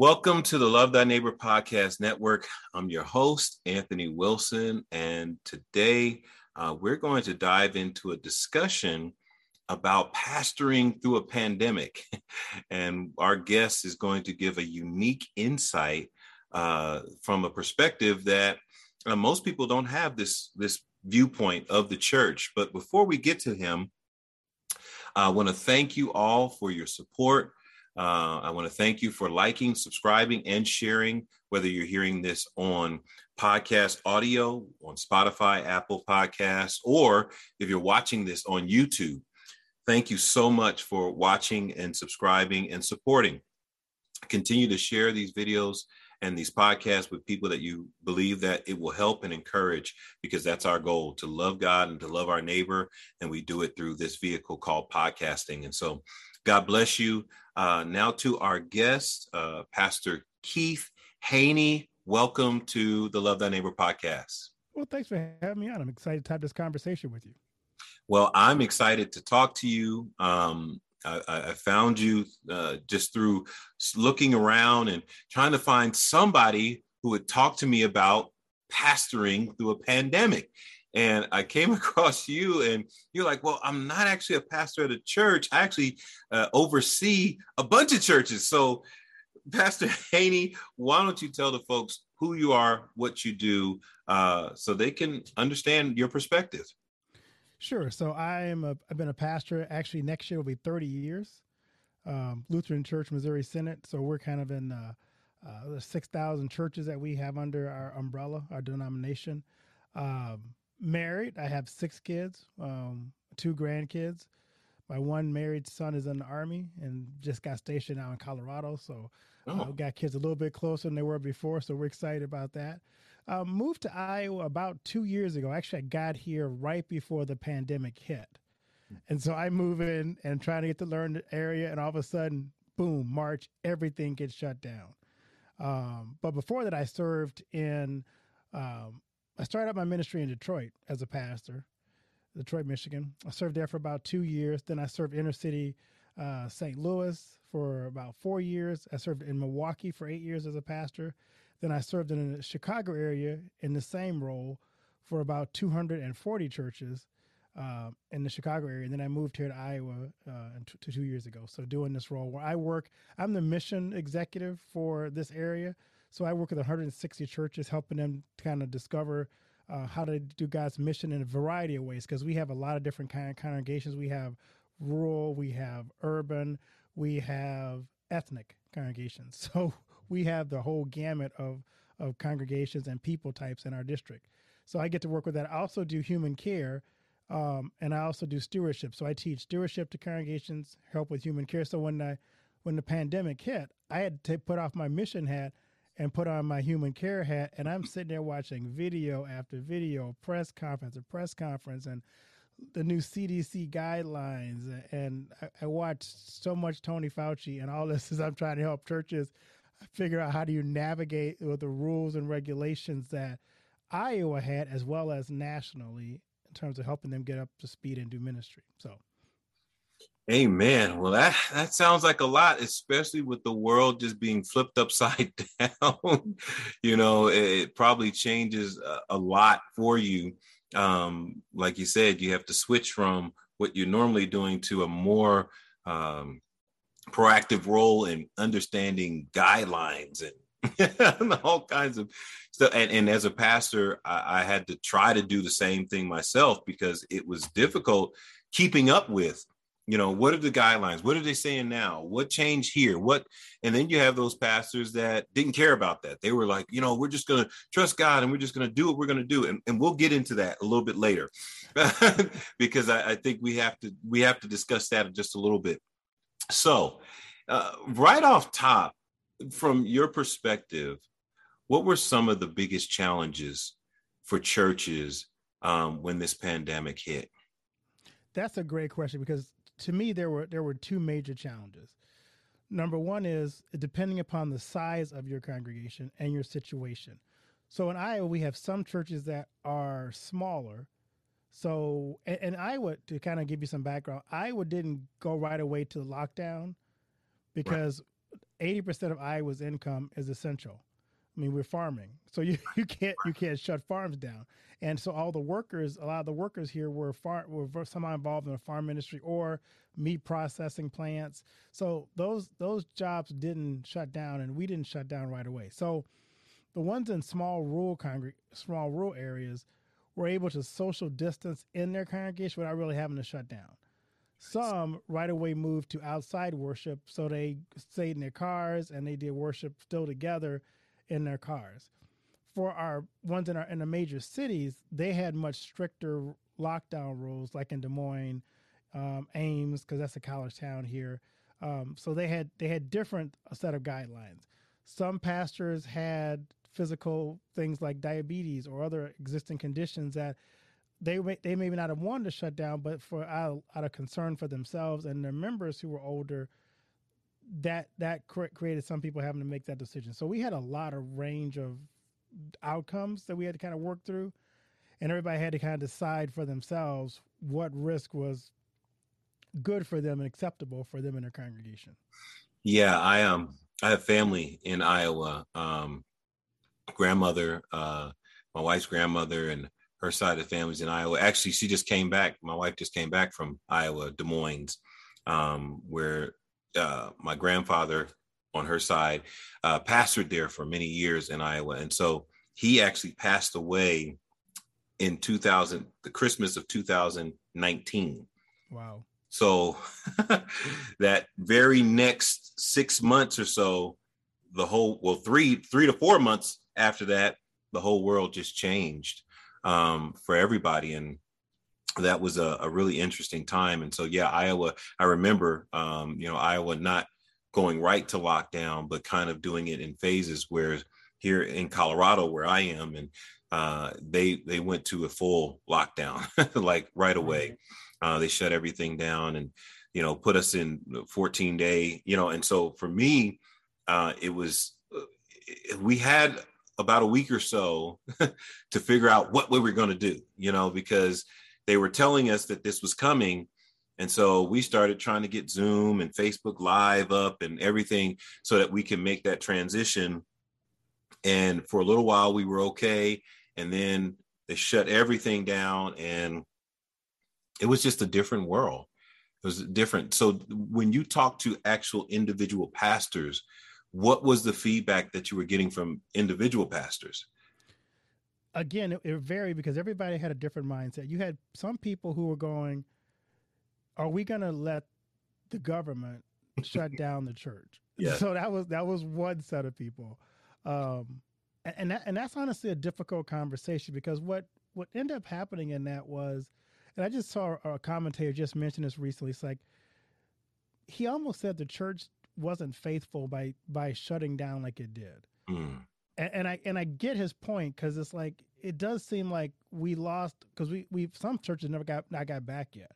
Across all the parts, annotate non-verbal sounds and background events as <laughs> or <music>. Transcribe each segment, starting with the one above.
Welcome to the Love Thy Neighbor Podcast Network. I'm your host, Anthony Wilson, and today uh, we're going to dive into a discussion about pastoring through a pandemic. <laughs> and our guest is going to give a unique insight uh, from a perspective that uh, most people don't have this, this viewpoint of the church. But before we get to him, I want to thank you all for your support. Uh, I want to thank you for liking, subscribing, and sharing, whether you're hearing this on podcast audio, on Spotify, Apple Podcasts, or if you're watching this on YouTube. Thank you so much for watching and subscribing and supporting. Continue to share these videos and these podcasts with people that you believe that it will help and encourage because that's our goal to love God and to love our neighbor and we do it through this vehicle called podcasting and so God bless you. Uh, now to our guest, uh, Pastor Keith Haney. Welcome to the Love Thy Neighbor podcast. Well, thanks for having me on. I'm excited to have this conversation with you. Well, I'm excited to talk to you. Um, I, I, found you uh, just through looking around and trying to find somebody who would talk to me about pastoring through a pandemic and I came <laughs> across you, and you're like, "Well, I'm not actually a pastor at a church. I actually uh, oversee a bunch of churches." So, Pastor <laughs> Haney, why don't you tell the folks who you are, what you do, uh, so they can understand your perspective? Sure. So I am a, I've been a pastor. Actually, next year will be 30 years. Um, Lutheran Church, Missouri Synod. So we're kind of in uh, uh, the 6,000 churches that we have under our umbrella, our denomination. Um, married. I have six kids, um, two grandkids. My one married son is in the army and just got stationed out in Colorado. So uh, oh. got kids a little bit closer than they were before. So we're excited about that. Uh, moved to Iowa about two years ago. Actually, I got here right before the pandemic hit. And so I move in and trying to get to learn the area, and all of a sudden, boom, March, everything gets shut down. Um, but before that, I served in um, I started out my ministry in Detroit as a pastor, Detroit, Michigan. I served there for about two years. Then I served inner city uh, St. Louis for about four years. I served in Milwaukee for eight years as a pastor. Then I served in the Chicago area in the same role for about 240 churches uh, in the Chicago area. And then I moved here to Iowa uh, two years ago. So doing this role where I work, I'm the mission executive for this area. So I work with 160 churches, helping them kind of discover uh, how to do God's mission in a variety of ways. Because we have a lot of different kind of congregations. We have rural, we have urban, we have ethnic congregations. <laughs> So we have the whole gamut of of congregations and people types in our district. So I get to work with that. I also do human care. Um, and I also do stewardship. So I teach stewardship to congregations, help with human care. So when I, when the pandemic hit, I had to put off my mission hat and put on my human care hat and I'm sitting there watching video after video, press conference and press conference and the new CDC guidelines and I, I watched so much Tony Fauci and all this <laughs> as I'm trying to help churches figure out how do you navigate with the rules and regulations that Iowa had as well as nationally in terms of helping them get up to speed and do ministry. So Amen. Well, that that sounds like a lot, especially with the world just being flipped upside <laughs> down. you know, it, it probably changes a, a, lot for you. Um, like you said, you have to switch from what you're normally doing to a more um, proactive role in understanding guidelines and <laughs> all kinds of stuff. And, and as a pastor, I, I had to try to do the same thing myself because it was difficult keeping up with you know what are the guidelines? What are they saying now? What changed here? What and then you have those pastors that didn't care about that. They were like you know we're just going to trust god and we're just going to do what we're going to do. And, and we'll get into that a little bit later <laughs> because I, I, think we have to we have to discuss that just a little bit. So uh, right off top from your perspective what were some of the biggest challenges for churches um, when this pandemic hit? That's a great question because to me there were there were two major challenges. Number one is depending upon the size of your congregation and your situation. So in Iowa, we have some churches that are smaller. So and Iowa, to kind of give you some background, Iowa didn't go right away to the lockdown because 80% of Iowa's income is essential. I mean, we're farming, so you, <laughs> you can't you can't shut farms down. And so all the workers, a lot of the workers here were far were somehow involved in the farm industry or meat processing plants. So those those jobs didn't shut down, and we didn't shut down right away. So the ones in small rural congreg- small rural areas were able to social distance in their congregation without really having to shut down. Some right away moved to outside worship, so they stayed in their cars and they did worship still together in their cars. For our ones in our in the major cities, they had much stricter lockdown rules, like in Des Moines, um, Ames, because that's a college town here. Um, so they had they had different set of guidelines. Some pastors had physical things like diabetes or other existing conditions that they may, they maybe not have wanted to shut down, but for out, out of concern for themselves and their members who were older, that that created some people having to make that decision. So we had a lot of range of outcomes that we had to kind of work through, and everybody had to kind of decide for themselves what risk was good for them and acceptable for them in their congregation. Yeah, I um I have family in Iowa. Um, grandmother, uh, my wife's grandmother, and her side of the family's in Iowa. Actually, she just came back. My wife just came back from Iowa, Des Moines, um, where uh, my grandfather on her side uh, pastored there for many years in Iowa, and so he actually passed away in 2000, the Christmas of 2019. Wow. So <laughs> that very next six months or so, the whole well three three to four months after that, the whole world just changed um, for everybody. And that was a, a, really interesting time. And so, yeah, Iowa, I remember, um, you know, Iowa not going right to lockdown, but kind of doing it in phases. Where here in Colorado, where I am, and uh, they they went to a full lockdown <laughs> like right away. Uh, they shut everything down and you know put us in 14 day. You know, and so for me, uh, it was uh, we had about a week or so <laughs> to figure out what we were going to do, you know, because they were telling us that this was coming. And so we started trying to get Zoom and Facebook Live up and everything so that we can make that transition. And for a little while, we were okay. And then they shut everything down, and it was just a different world. It was different. So when you talk to actual individual pastors, what was the feedback that you were getting from individual pastors? Again, it, it varied because everybody had a different mindset. You had some people who were going, "Are we going to let the government shut <laughs> down the church?" Yeah. So that was that was one set of people, um, and and, that, and that's honestly a difficult conversation because what what ended up happening in that was, and I just saw a commentator just mention this recently. It's like he almost said the church wasn't faithful by by shutting down like it did. Mm. And, and, I and I get his point because it's like it does seem like we lost because we we some churches never got not got back yet.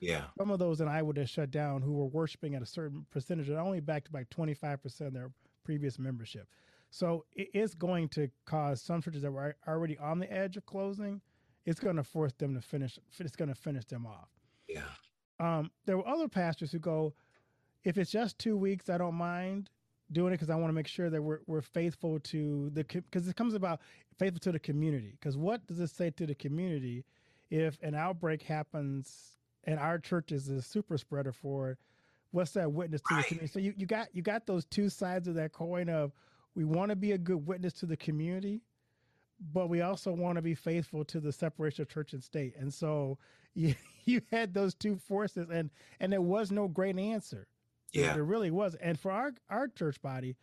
Yeah, some of those in Iowa that shut down who were worshiping at a certain percentage are only back to like twenty five percent of their previous membership. So it is going to cause some churches that were already on the edge of closing. It's going to force them to finish. It's going to finish them off. Yeah. Um, there were other pastors who go, if it's just two weeks, I don't mind doing it because I want to make sure that we're we're faithful to the because it comes about faithful to the community. Because what does it say to the community if an outbreak happens and our church is a super spreader for it? What's that witness to right. the community? So you, you got you got those two sides of that coin of we want to be a good witness to the community, but we also want to be faithful to the separation of church and state. And so <laughs> you you had those two forces and and there was no great answer yeah. There really was. And for our, our church body,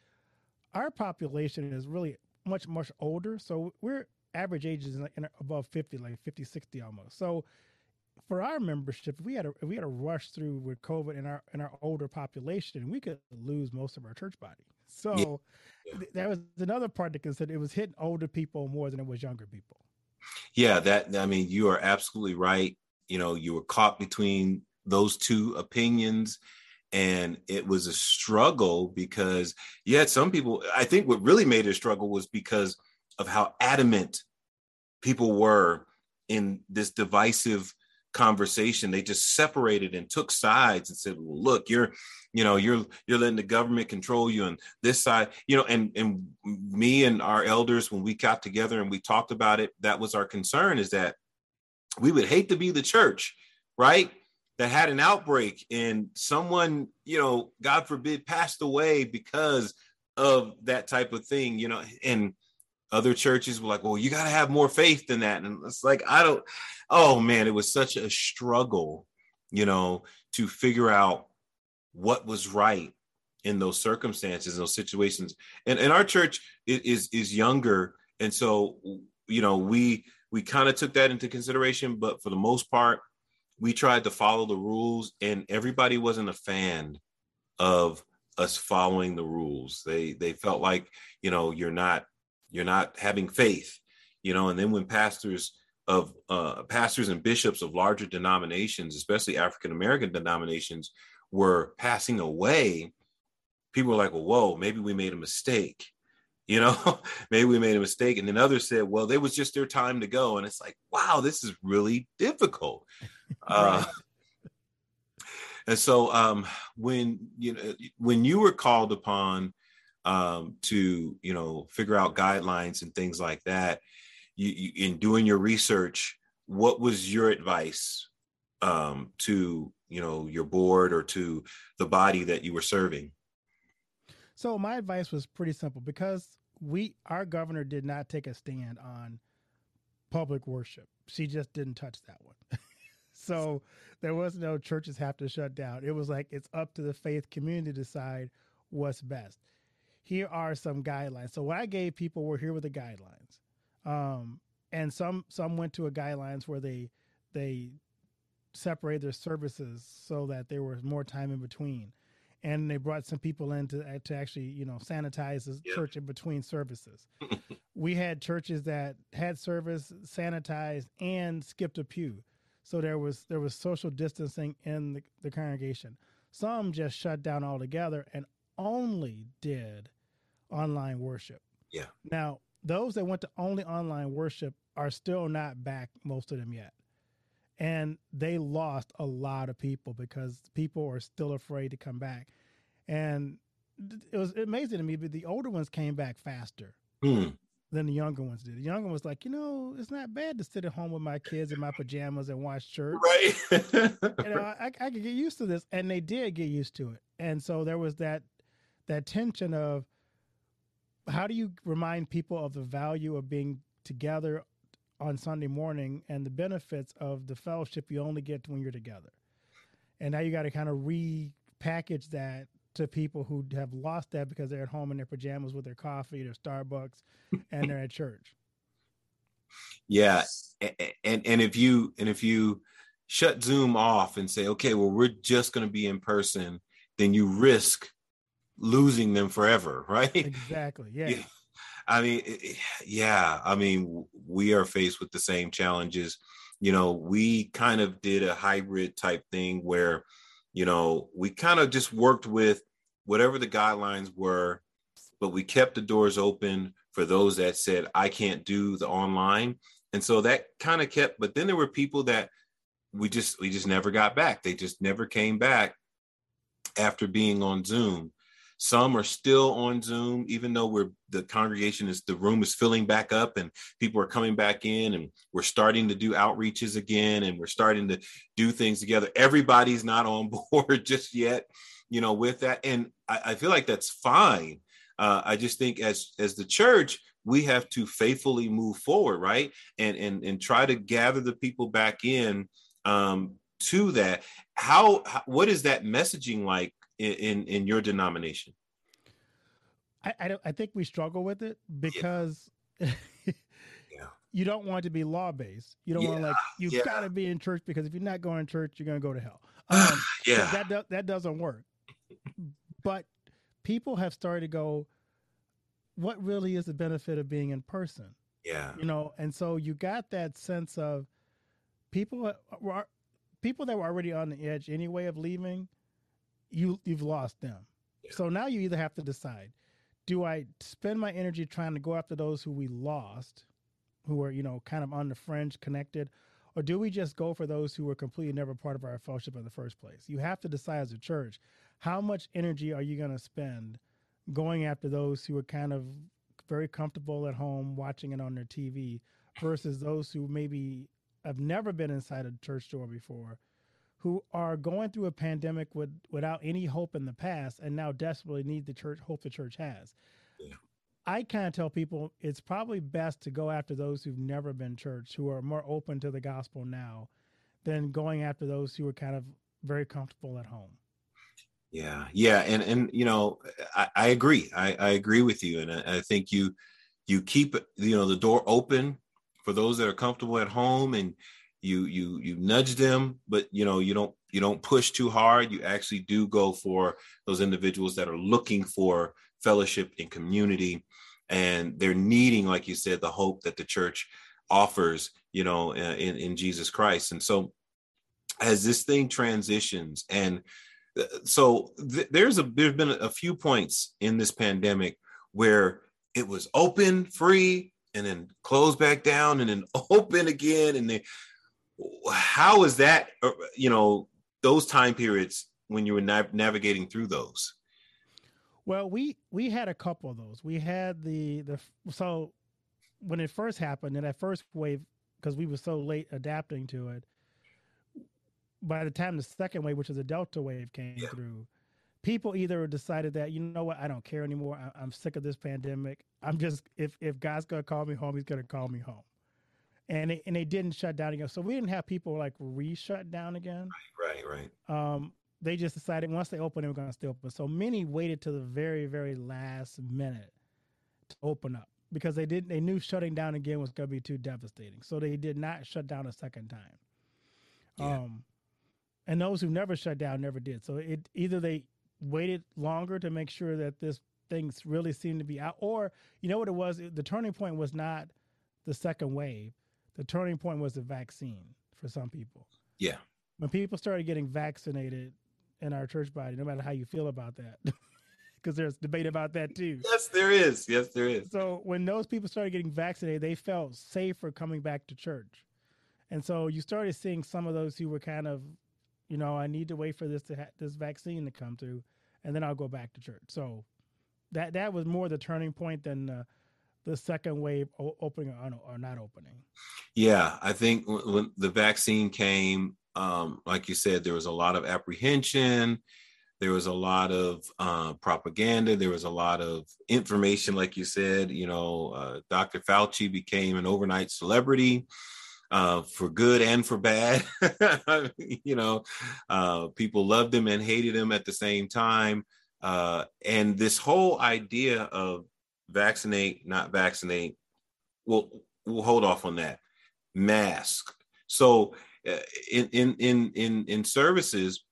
our population is really much, much older. So we're average age is like above 50, like 50, 60 almost. So for our membership, if we had a, we had a rush through with COVID in our, in our older population, we could lose most of our church body. So. Yeah. Th- that was another part to consider. It was hitting older people more than it was younger people. Yeah, that I mean, you are absolutely right. You know, you were caught between those two opinions and it was a struggle because you had some people i think what really made it a struggle was because of how adamant people were in this divisive conversation. They just separated and took sides and said well look you're you know you're you're letting the government control you and this side you know and and me and our elders when we got together and we talked about it that was our concern is that we would hate to be the church right that had an outbreak and someone you know god forbid passed away because of that type of thing you know and other churches were like well you got to have more faith than that and it's like i don't oh man it was such a struggle you know to figure out what was right in those circumstances, those situations. And, and our church is is younger, and so you know we we kind of took that into consideration. But for the most part, we tried to follow the rules, and everybody wasn't a fan of us following the rules. They they felt like you know you're not you're not having faith, you know. And then when pastors of uh, pastors and bishops of larger denominations, especially African American denominations, were passing away, people were like, well, whoa, maybe we made a mistake. <laughs> You know, maybe we made a mistake. And then others said, well, it was just their time to go. And it's like, wow, this is really difficult. Uh, and so um, when you know when you were called upon um, to you know figure out guidelines and things like that, you, you in doing your research, what was your advice um, to you know your board or to the body that you were serving? So my advice was pretty simple because we our governor did not take a stand on public worship. She just didn't touch that one. <laughs> so there was no churches have to shut down. It was like it's up to the faith community to decide what's best. Here are some guidelines. So what I gave people were here were the guidelines. Um, and some some went to a guidelines where they they separate their services so that there was more time in between. And they brought some people in to, to actually, you know, sanitize the yeah. church in between services. we had churches that had service sanitized and skipped a pew. So there was there was social distancing in the, the congregation. Some just shut down altogether and only did online worship. Yeah. Now, those that went to only online worship are still not back, most of them yet and they lost a lot of people because people are still afraid to come back and it was amazing to me but the older ones came back faster mm. Than the younger ones did. The younger ones like you know it's not bad to sit at home with my kids in my pajamas and watch church. Right. You know I, I could get used to this and they did get used to it. And so there was that that tension of how do you remind people of the value of being together on Sunday morning and the benefits of the fellowship you only get when you're together. And now you got to kind of repackage that to people who have lost that because they're at home in their pajamas with their coffee, their Starbucks, and they're at church. Yeah, and and if you and if you shut Zoom off and say, okay, well, we're just going to be in person, then you risk losing them forever, <laughs> right? Exactly. Yeah. yeah. I mean, yeah, I mean, we are faced with the same challenges. You know, we kind of did a hybrid type thing where, you know, we kind of just worked with whatever the guidelines were, but we kept the doors open for those that said, I can't do the online. And so that kind of kept, but then there were people that we just, we just never got back. They just never came back after being on Zoom. Some are still on Zoom, even though we're the congregation is the room is filling back up and people are coming back in and we're starting to do outreaches again and we're starting to do things together. Everybody's not on <laughs> board just yet, you know, with that. And I, I feel like that's fine. Uh, I just think as as the church, we have to faithfully move forward, right? And and and try to gather the people back in um, to that. How, how what is that messaging like in in, your denomination? I I, don't, I think we struggle with it because. Yeah. <laughs> yeah. You don't want to be law based. You don't yeah. want to like you yeah. got to be in church because if you're not going to church, you're going to go to hell. <sighs> Um, yeah, that do, that doesn't work. but people have started to go, what really is the benefit of being in person? Yeah, you know, and so you got that sense of people were people that were already on the edge anyway of leaving you you've lost them. Yeah. So now you either have to decide: do I spend my energy trying to go after those who we lost, who are you know kind of on the fringe connected, or do we just go for those who were completely never part of our fellowship in the first place? You have to decide as a church how much energy are you going to spend going after those who are kind of very comfortable at home watching it on their TV versus those who maybe have never been inside a church door before, who are going through a pandemic with without any hope in the past and now desperately need the church hope the church has. Yeah. I kind of tell people it's probably best to go after those who've never been church, who are more open to the gospel now, than going after those who are kind of very comfortable at home. Yeah, yeah, and and you know, I, I agree. I, I agree with you, and I, I think you you keep you know the door open for those that are comfortable at home, and you you you nudge them, but you know you don't you don't push too hard. You actually do go for those individuals that are looking for fellowship and community, and they're needing, like you said, the hope that the church offers. You know, uh, in in Jesus Christ, and so as this thing transitions and uh, so th- there's a there's been a few points in this pandemic where it was open free and then closed back down and then <laughs> open again and then how is that uh, you know those time periods when you were nav- navigating through those well we we had a couple of those we had the the so when it first happened in that first wave because we were so late adapting to it by the time the second wave, which is a Delta wave, came yeah. through, people either decided that you know what, I don't care anymore. I, am sick of this pandemic. I'm just if if God's gonna call me home, He's gonna call me home. And it, and they didn't shut down again. So we didn't have people like re-shut down again. Right, right, right. Um, they just decided once they opened, they were gonna stay open. So many waited to the very, very last minute to open up because they didn't. they knew shutting down again was gonna be too devastating. So they did not shut down a second time. Yeah. Um, and those who never shut down never did. So it either they waited longer to make sure that this things really seemed to be out, or you know what it was. The turning point was not the second wave. The turning point was the vaccine for some people. Yeah. When people started getting vaccinated in our church body, no matter how you feel about that, <laughs> because there's debate about that too. Yes, there is. Yes, there is. So when those people started getting vaccinated, they felt safer coming back to church. And so you started seeing some of those who were kind of you know, I need to wait for this to ha- this vaccine to come through, and then I'll go back to church. So that that was more the turning point than uh, the second wave opening or, not opening. Yeah, I think when the vaccine came, um, like you said, there was a lot of apprehension. There was a lot of uh, propaganda. There was a lot of information, like you said. You know, uh, Dr. Fauci became an overnight celebrity uh, for good and for bad. <laughs> you know, uh, people loved him and hated him at the same time. Uh, and this whole idea of vaccinate, not vaccinate, we'll we'll hold off on that. Mask. So uh, in in in in in services,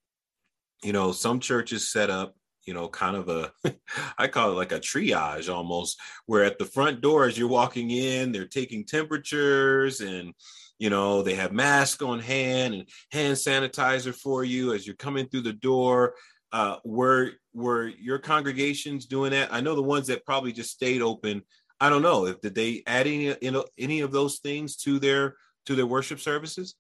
you know, some churches set up you know, kind of a, <laughs> I call it like a triage almost, where at the front door as you're walking in, they're taking temperatures and, you know they have mask on hand and hand sanitizer for you as you're coming through the door uh, were were your congregations doing that i know the ones that probably just stayed open i don't know if did they add any you know, any of those things to their to their worship services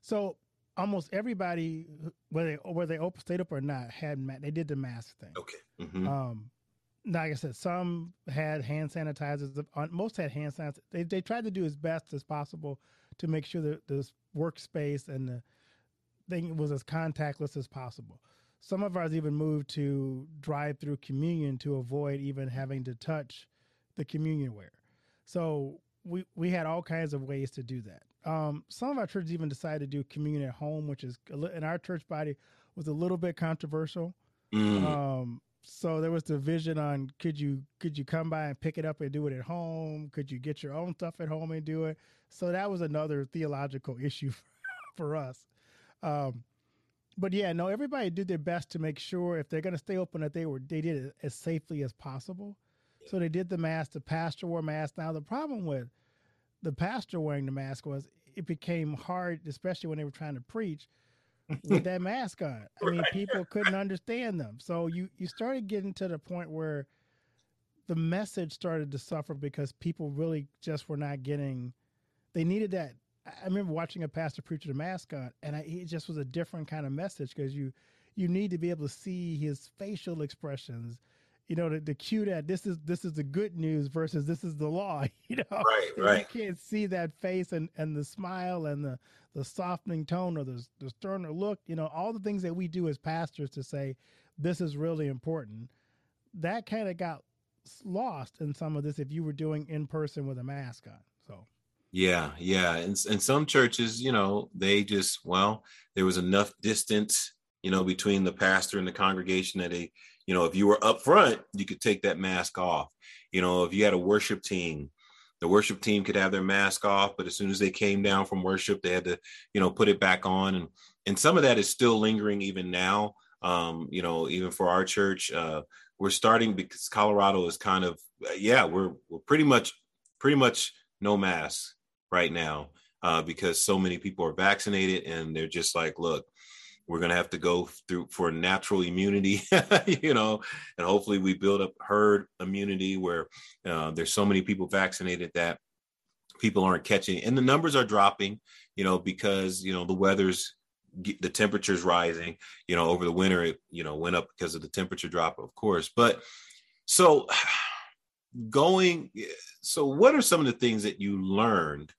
so almost everybody whether they whether they open stayed up or not had they did the mask thing okay mm-hmm. um like I said, some had hand sanitizers. Most had hand sanitizers. They, they tried to do as best as possible to make sure that this workspace and the thing was as contactless as possible. Some of ours even moved to drive through communion to avoid even having to touch the communion ware. So we we had all kinds of ways to do that. Um, some of our churches even decided to do communion at home, which is in our church body was a little bit controversial. Mm. Um, so there was division on could you could you come by and pick it up and do it at home? Could you get your own stuff at home and do it? So that was another theological <laughs> issue for us. Um, but yeah, no, everybody did their best to make sure if they're going to stay open that they were they did it as safely as possible. Yeah. So they did the mask. The pastor wore mask. Now the problem with the pastor wearing the mask was it became hard, especially when they were trying to preach with <laughs> that mask on. I mean, right. people couldn't understand them. So you you started getting to the point where the message started to suffer because people really just were not getting they needed that I remember watching a pastor preach the mascot, and I, it just was a different kind of message because you you need to be able to see his facial expressions, you know, the, the cue that this is this is the good news versus this is the law. <laughs> You know, right, <laughs> right. You can't see that face and and the smile and the the softening tone or the the sterner look. You know, all the things that we do as pastors to say this is really important. That kind of got lost in some of this if you were doing in person with a mask on. So. Yeah, yeah, and and some churches, you know, they just well, there was enough distance, you know, between the pastor and the congregation that they, you know, if you were up front, you could take that mask off. You know, if you had a worship team, the worship team could have their mask off, but as soon as they came down from worship, they had to, you know, put it back on, and and some of that is still lingering even now. Um, you know, even for our church, uh, we're starting because Colorado is kind of yeah, we're we're pretty much pretty much no mask right now uh, because so many people are vaccinated and they're just like, look, we're going to have to go through for natural immunity, <laughs> you know, and hopefully we build up herd immunity where uh, there's so many people vaccinated that people aren't catching and the numbers are dropping, you know, because, you know, the weather's the temperature's rising, you know, over the winter, it, you know, went up because of the temperature drop, of course. But so <sighs> going, so what are some of the things that you learned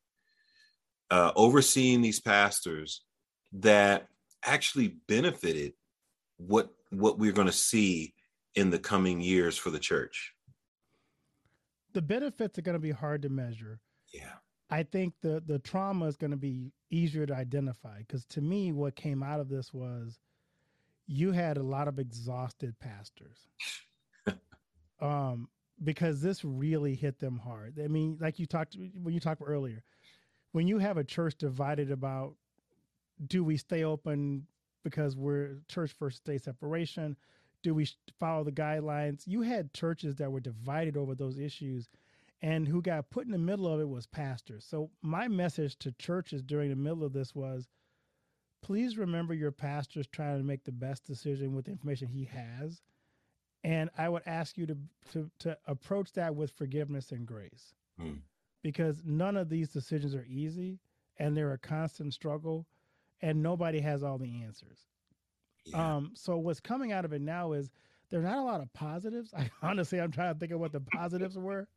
uh, overseeing these pastors that actually benefited what what we're going to see in the coming years for the church. The benefits are going to be hard to measure. Yeah. I think the the trauma is going to be easier to identify because to me what came out of this was you had a lot of exhausted pastors. <laughs> Um because this really hit them hard. I mean like you talked when you talked earlier when you have a church divided about do we stay open because we're church versus state separation? Do we follow the guidelines? You had churches that were divided over those issues, and who got put in the middle of it was pastors. So, my message to churches during the middle of this was please remember your pastor's trying to make the best decision with the information he has. And I would ask you to, to, to approach that with forgiveness and grace. Hmm because none of these decisions are easy and they're a constant struggle and nobody has all the answers. Yeah. Um, so what's coming out of it now is there's not a lot of positives. <laughs> I honestly I'm trying to think of what the <laughs> positives were,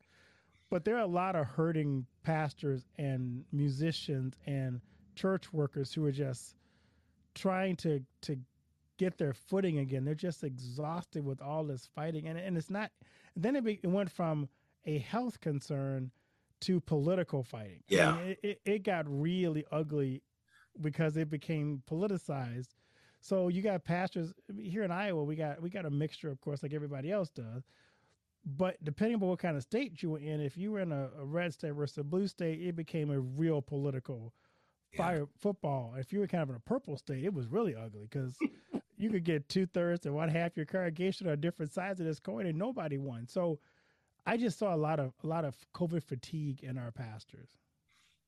but there are a lot of hurting pastors and musicians and church workers who are just trying to to get their footing again. They're just exhausted with all this fighting, and and it's not. Then it, be, it went from a health concern to political fighting. Yeah. I mean, it, it, it got really ugly because it became politicized. So you got pastors here in Iowa. We got we got a mixture, of course, like everybody else does. But depending on what kind of state you were in, if you were in a, a red state versus a blue state, it became a real political fire football. If you were kind of in a purple state, it was really ugly because <laughs> you could get two thirds and one half your congregation on different sides of this coin, and nobody won. So I just saw a lot of a lot of COVID fatigue in our pastors.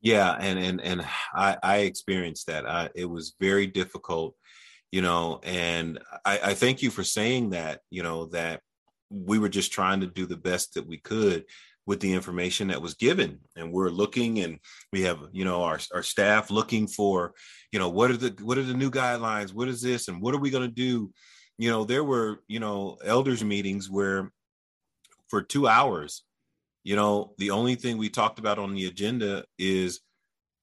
Yeah, and and and I, I experienced that. I, it was very difficult, you know. And I, I thank you for saying that. You know that we were just trying to do the best that we could with the information that was given and we're looking and we have you know our, our staff looking for you know what are the what are the new guidelines what is this and what are we going to do you know there were you know elders meetings where for two hours. You know, the only thing we talked about on the agenda is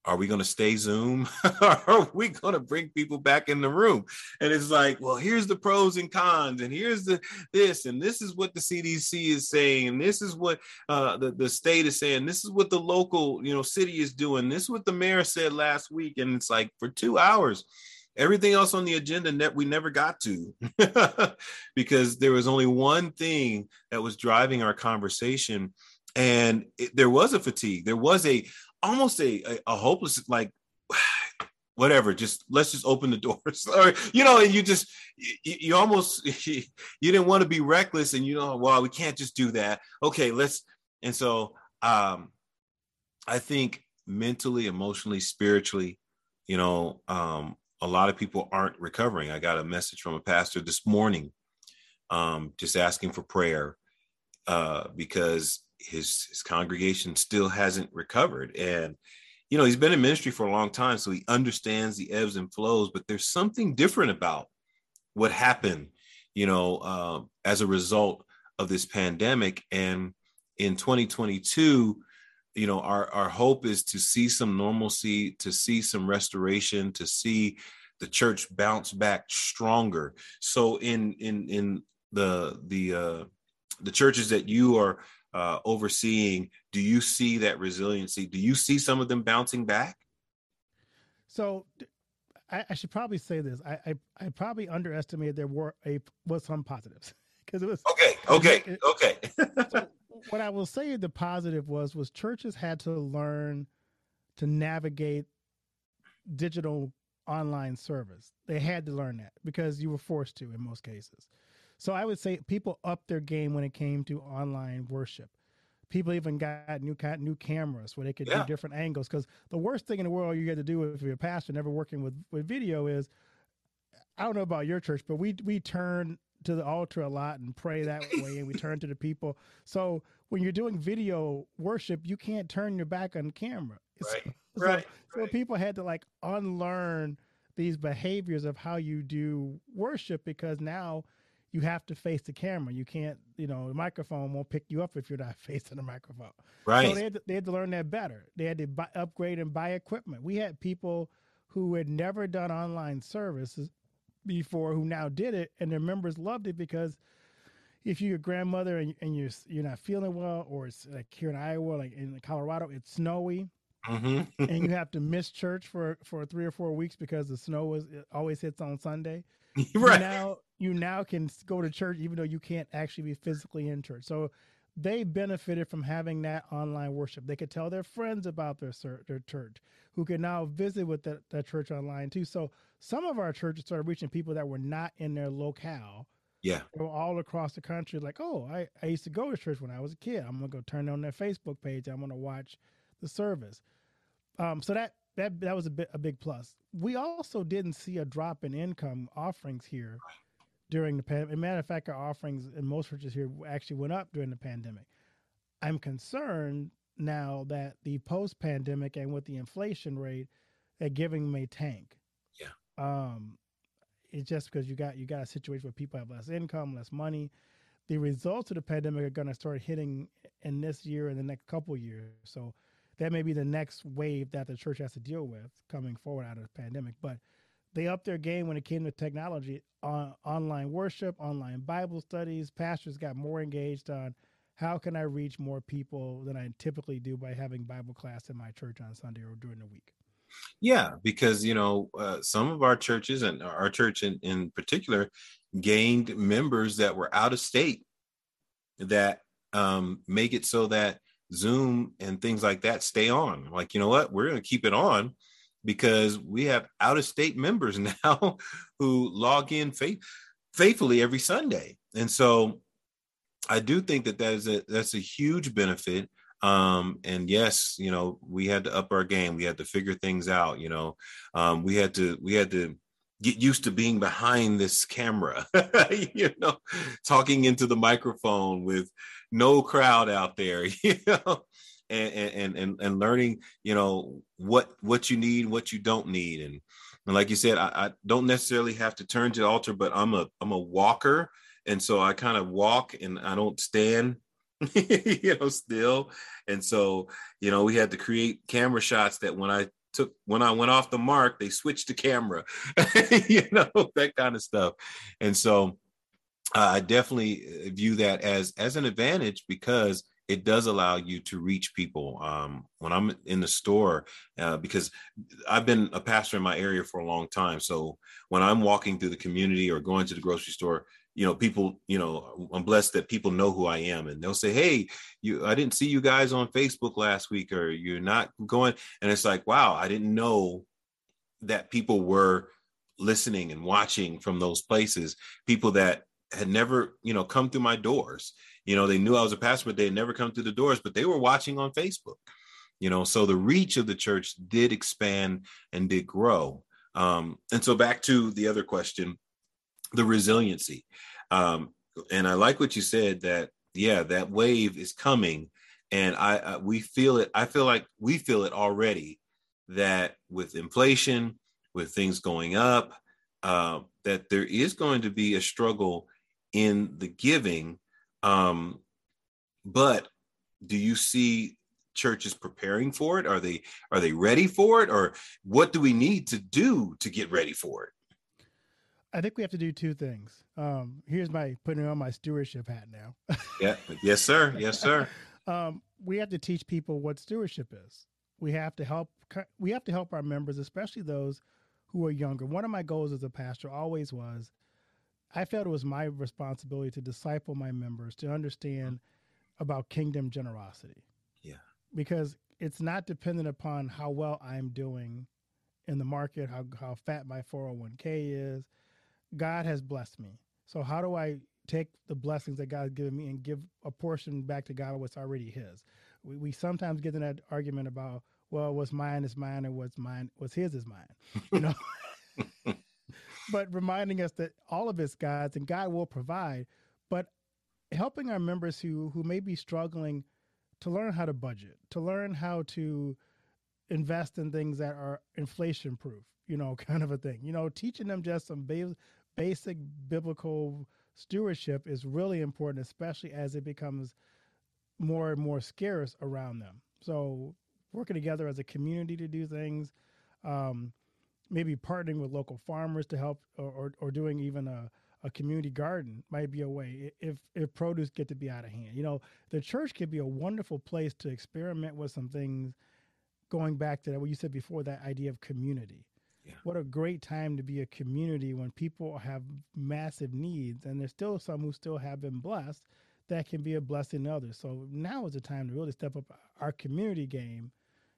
are we going to stay Zoom? <laughs> are we going to bring people back in the room? And it's like, well, here's the pros and cons, and here's the this, and this is what the CDC is saying, and this is what uh, the the state is saying, this is what the local you know city is doing, this is what the mayor said last week, and it's like for two hours, Everything else on the agenda that we never got to <laughs> because there was only one thing that was driving our conversation. And it, there was a fatigue. There was a almost a, a, a hopeless, like, <sighs> whatever just let's just open the <laughs> doors or you know and you just you, you almost <laughs> you didn't want to be reckless and you know well we can't just do that okay let's and so um i think mentally emotionally spiritually you know um a lot of people aren't recovering. I got a message from a pastor this morning, um, just asking for prayer uh, because his his congregation still hasn't recovered, and you know, he's been in ministry for a long time, so he understands the ebbs and flows. But there's something different about what happened, you know, uh, as a result of this pandemic. And in 2022, you know, our our hope is to see some normalcy, to see some restoration, to see the church bounce back stronger. So in in in the the uh, the churches that you are uh, overseeing, do you see that resiliency? Do you see some of them bouncing back? So I, I should probably say this. I, I, I probably underestimated there were a was some positives <laughs> because it was okay. Okay. It, okay. <laughs> so what I will say the positive was was churches had to learn to navigate digital online service. They had to learn that because you were forced to in most cases. So I would say people upped their game when it came to online worship. People even got new new cameras where they could yeah. do different angles. Because the worst thing in the world you get to do if you're a pastor, never working with with video, is I don't know about your church, but we we turn to the altar a lot and pray that way, and we turn to the people. So when you're doing video worship, you can't turn your back on camera. Right. <laughs> So, right. So right. people had to like unlearn these behaviors of how you do worship because now you have to face the camera. You can't, you know, the microphone won't pick you up if you're not <laughs> facing the microphone. Right. So they had to, they had to learn that better. They had to buy, upgrade and buy equipment. We had people who had never done online services before who now did it, and their members loved it because if you're a grandmother and, and you're you're not feeling well, or it's like here in Iowa, like in Colorado, it's snowy. Mm-hmm. and you <laughs> have to miss church for for three or four weeks because the snow is always hits on Sunday. <laughs> right. You now you now can go to church even though you can't actually be physically in church. So they benefited from having that online worship. They could tell their friends about their their church, who could now visit with that, that church online too. So some of our churches started reaching people that were not in their locale. Yeah. were all across the country, like, oh, I, I used to go to church when I was a kid. I'm gonna go turn on their Facebook page. I'm gonna watch the service. Um, so that that that was a bit a big plus. We also didn't see a drop in income offerings here during the pandemic. Matter of fact, our offerings in most churches here actually went up during the pandemic. I'm concerned now that the post pandemic and with the inflation rate, that giving may tank. Yeah. Um, it's just because you got you got a situation where people have less income, less money. The results of the pandemic are going to start hitting in this year and the next couple years. So that may be the next wave that the church has to deal with coming forward out of the pandemic. But they upped their game when it came to technology, on online worship, online Bible studies. Pastors got more engaged on how can I reach more people than I typically do by having Bible class in my church on Sunday or during the week. Yeah, because you know uh, some of our churches and our church in, in particular gained members that were out of state that um, make it so that Zoom and things like that stay on. Like, you know what? We're going to keep it on because we have out of state members <laughs> now who log in faith, faithfully every Sunday. And so I do think that that is a, that's a huge benefit. Um, and yes, you know, we had to up our game. We had to figure things out. You know, um, we had to we had to get used to being behind this camera. <laughs> you know, talking into the microphone with no crowd out there, <laughs> you know, and and and and learning, you know, what what you need, what you don't need, and and like you said, I, I don't necessarily have to turn to the altar, but I'm a I'm a walker, and so I kind of walk and I don't stand <laughs> you know still. And so you know we had to create camera shots that when i took when i went off the mark they switched the camera <laughs> you know that kind of stuff. And so uh, I definitely view that as as an advantage because it does allow you to reach people. Um, when I'm in the store, uh, because I've been a pastor in my area for a long time, so when I'm walking through the community or going to the grocery store, you know, people, you know, I'm blessed that people know who I am, and they'll say, "Hey, you, I didn't see you guys on Facebook last week, or you're not going," and it's like, "Wow, I didn't know that people were." listening and watching from those places people that had never, you know, come through my doors. You know, they knew I was a pastor, but they had never come through the doors, but they were watching on Facebook. You know, so the reach of the church did expand and did grow. Um, and so back to the other question, the resiliency. Um, and I like what you said that yeah, that wave is coming, and I, I we feel it. I feel like we feel it already that with inflation, with things going up, uh, that there is going to be a struggle in the giving. Um, but do you see churches preparing for it? Are they are they ready for it, or what do we need to do to get ready for it? I think we have to do two things. Um, here's my putting on my stewardship hat now. yeah. Yes, sir. Yes, sir. <laughs> um, we have to teach people what stewardship is. We have to help. We have to help our members, especially those who are younger. One of my goals as a pastor always was, I felt it was my responsibility to disciple my members to understand about kingdom generosity. Yeah. Because it's not dependent upon how well I'm doing in the market, how how fat my 401k is. God has blessed me. So how do I take the blessings that God's given me and give a portion back to God what's already his? We, we sometimes get in that argument about, well, what's mine is mine and what's mine what's his is mine. You know. <laughs> <laughs> but reminding us that all of it's God's and God will provide. But helping our members who who may be struggling to learn how to budget, to learn how to invest in things that are inflation proof, you know, <laughs> kind of a thing. You know, teaching them just some ba- basic biblical stewardship is really important, especially as it becomes more and more scarce around them. So, working together as a community to do things, um, maybe partnering with local farmers to help, or, or, or doing even a a community garden might be a way if if produce get to be out of hand. You know, the church could be a wonderful place to experiment with some things. Going back to that, what you said before, that idea of community. Yeah. What a great time to be a community when people have massive needs, and there's still some who still have been blessed that can be a blessing to others. So now is the time to really step up our community game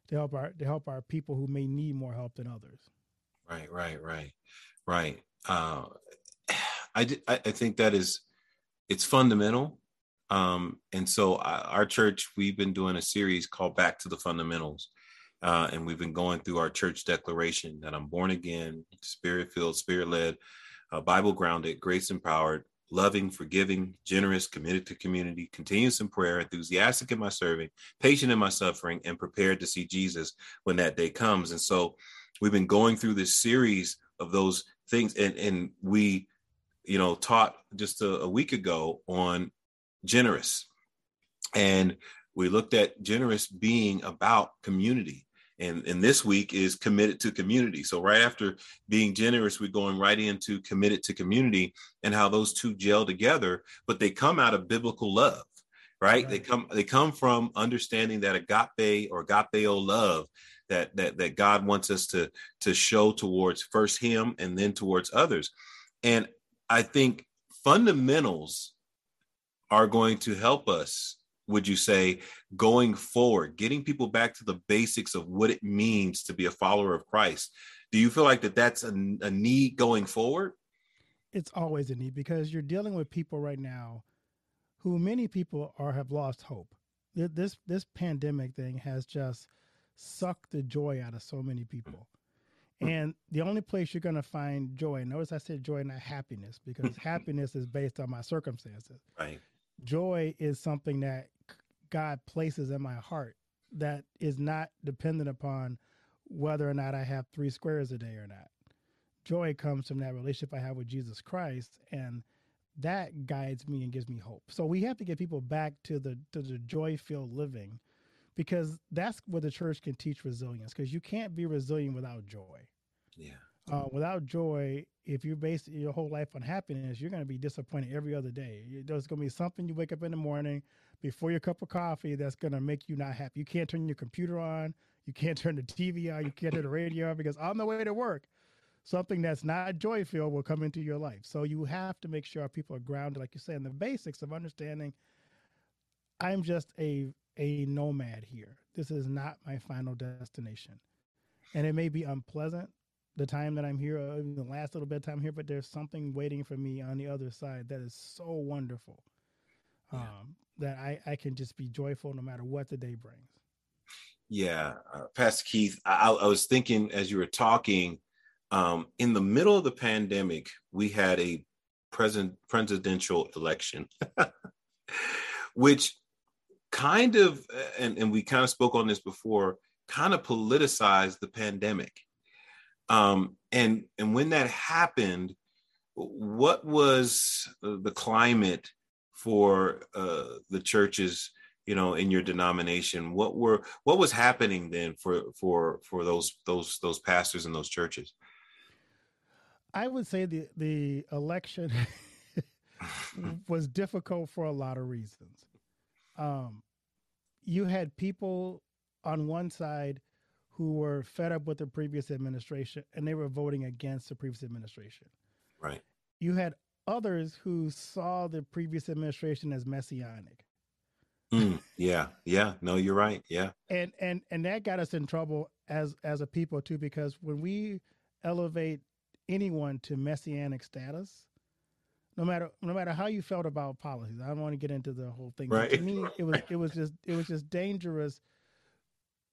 to help our to help our people who may need more help than others. Right, right, right, right. Uh, <sighs> I, I think that is it's fundamental. Um, and so I, our church, we've been doing a series called Back to the Fundamentals. Uh, and we've been going through our church declaration that I'm born again, spirit filled, spirit led, uh, Bible grounded, grace empowered, loving, forgiving, generous, committed to community, continuous in prayer, enthusiastic in my serving, patient in my suffering, and prepared to see Jesus when that day comes. And so we've been going through this series of those things, and, and we you know, taught just a, a week ago on generous. And we looked at generous being about community. And, and this week is committed to community. So right after being generous, we're going right into committed to community and how those two gel together, but they come out of biblical love, right? right. They come they come from understanding that agape or agapeo love that that that God wants us to to show towards first Him and then towards others. And I think fundamentals are going to help us, would you say, going forward, getting people back to the basics of what it means to be a follower of Christ. Do you feel like that that's a, a need going forward? It's always a need because you're dealing with people right now who many people are have lost hope. This this pandemic thing has just sucked the joy out of so many people. And the only place you're going to find joy, notice I said joy, not happiness, because <laughs> happiness is based on my circumstances. Right. Joy is something that God places in my heart that is not dependent upon whether or not I have three squares a day or not. Joy comes from that relationship I have with Jesus Christ, and that guides me and gives me hope. So we have to get people back to the to the joy filled living because that's where the church can teach resilience because you can't be resilient without joy. Yeah. Uh, without joy, if you base your whole life on happiness, you're going to be disappointed every other day. There's going to be something you wake up in the morning before your cup of coffee that's going to make you not happy. You can't turn your computer on. You can't turn the TV on. You can't turn the radio on because on the way to work, something that's not joy filled will come into your life. So you have to make sure people are grounded, like you say, in the basics of understanding I'm just a a nomad here. This is not my final destination. And it may be unpleasant the time that I'm here, or even the last little bit of time here, but there's something waiting for me on the other side that is so wonderful um, yeah. that I, I can just be joyful no matter what the day brings. Yeah, uh, Pastor Keith, I, I, was thinking as you were talking, um, in the middle of the pandemic, we had a present presidential election, <laughs> which kind of and, and we kind of spoke on this before kind of politicized the pandemic. Um, and and when that happened, what was the climate for uh, the churches? You know, in your denomination, what were what was happening then for for for those those those pastors and those churches? I would say the the election <laughs> <laughs> was difficult for a lot of reasons. Um, you had people on one side who were fed up with the previous administration and they were voting against the previous administration. Right. You had others who saw the previous administration as messianic. Mm, yeah, yeah. No, you're right. Yeah. And and and that got us in trouble as as a people too, because when we elevate anyone to messianic status, no matter no matter how you felt about policies. I don't want to get into the whole thing. Right. to me, it was it was just it was just dangerous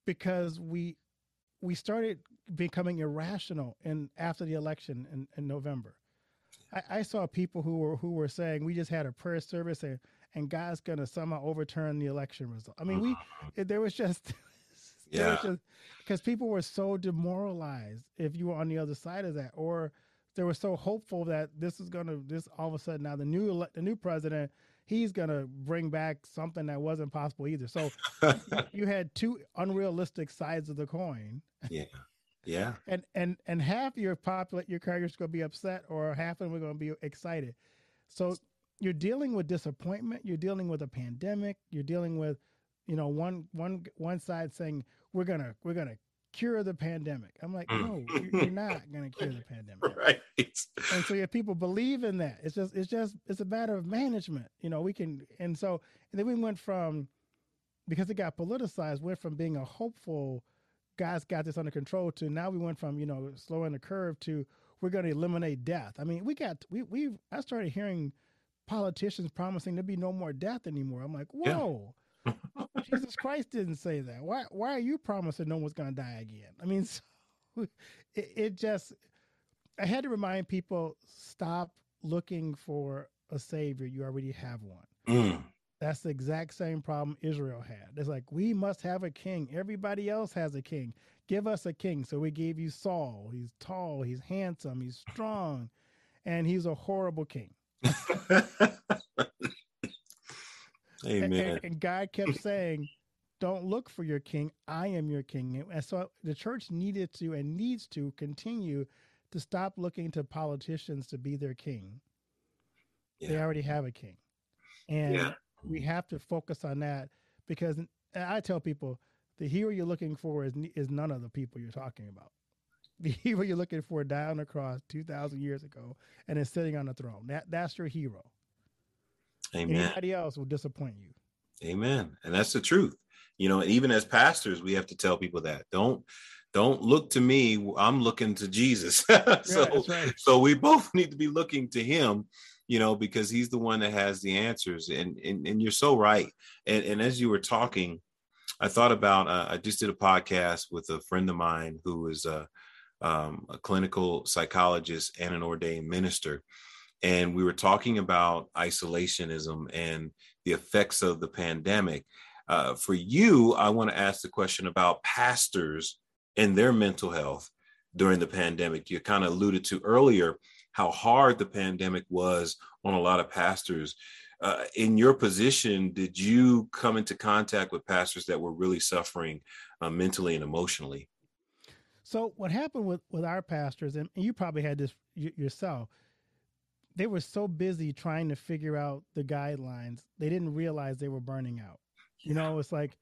because we we started becoming irrational in after the election in, in November. I, I saw people who were who were saying we just had a prayer service and and God's gonna somehow overturn the election result. I mean, we mm-hmm. it, there was just <laughs> yeah because people were so demoralized if you were on the other side of that or they were so hopeful that this is going to this all of a sudden now the new the new president he's going to bring back something that wasn't possible either. So <laughs> you had two unrealistic sides of the coin. Yeah. Yeah. <laughs> And and and half your populate your characters going to be upset or half of them are going to be excited. So you're dealing with disappointment, you're dealing with a pandemic, you're dealing with you know one one one side saying we're going to we're going to cure the pandemic. I'm like, mm. no, you're not going to cure the <laughs> pandemic. Right. And so if people believe in that, it's just, it's just, it's a matter of management. You know, we can, and so, and then we went from, because it got politicized, went from being a hopeful, guys got this under control to now we went from, you know, slowing the curve to we're going to eliminate death. I mean, we got, we, we, I started hearing politicians promising there'd be no more death anymore. I'm like, whoa. Yeah <laughs> Jesus Christ didn't say that. Why why are you promising no one's going to die again? I mean, <laughs> so it, it just I had to remind people stop looking for a savior. You already have one. Mm. That's the exact same problem Israel had. It's like we must have a king. Everybody else has a king. Give us a king. So we gave you Saul. He's tall, he's handsome, he's strong, and he's a horrible king. <laughs> Amen. And, and, God kept <laughs> saying, "Don't look for your king. I am your king." And so the church needed to and needs to continue to stop looking to politicians to be their king. Yeah. They already have a king, and yeah. we have to focus on that because I tell people the hero you're looking for is is none of the people you're talking about. The hero you're looking for died on the cross two thousand years ago and is sitting on the throne. That that's your hero. Amen. Anybody else will disappoint you. Amen. And that's the truth. You know, even as pastors, we have to tell people that don't don't look to me. I'm looking to Jesus. <laughs> so, yeah, right. so we both <laughs> need to be looking to him, you know, because he's the one that has the answers. And and, and you're so right. And and as you were talking, I thought about uh, I just did a podcast with a friend of mine who is a, um, a clinical psychologist and an ordained minister and we were talking about isolationism and the effects of the pandemic. Uh, for you, I want to ask the question about pastors and their mental health during the pandemic. You kind of alluded to earlier how hard the pandemic was on a lot of pastors. Uh, in your position, did you come into contact with pastors that were really suffering uh, mentally and emotionally? So, what happened with with our pastors, and you probably had this yourself, they were so busy trying to figure out the guidelines, they didn't realize they were burning out. You know, it's like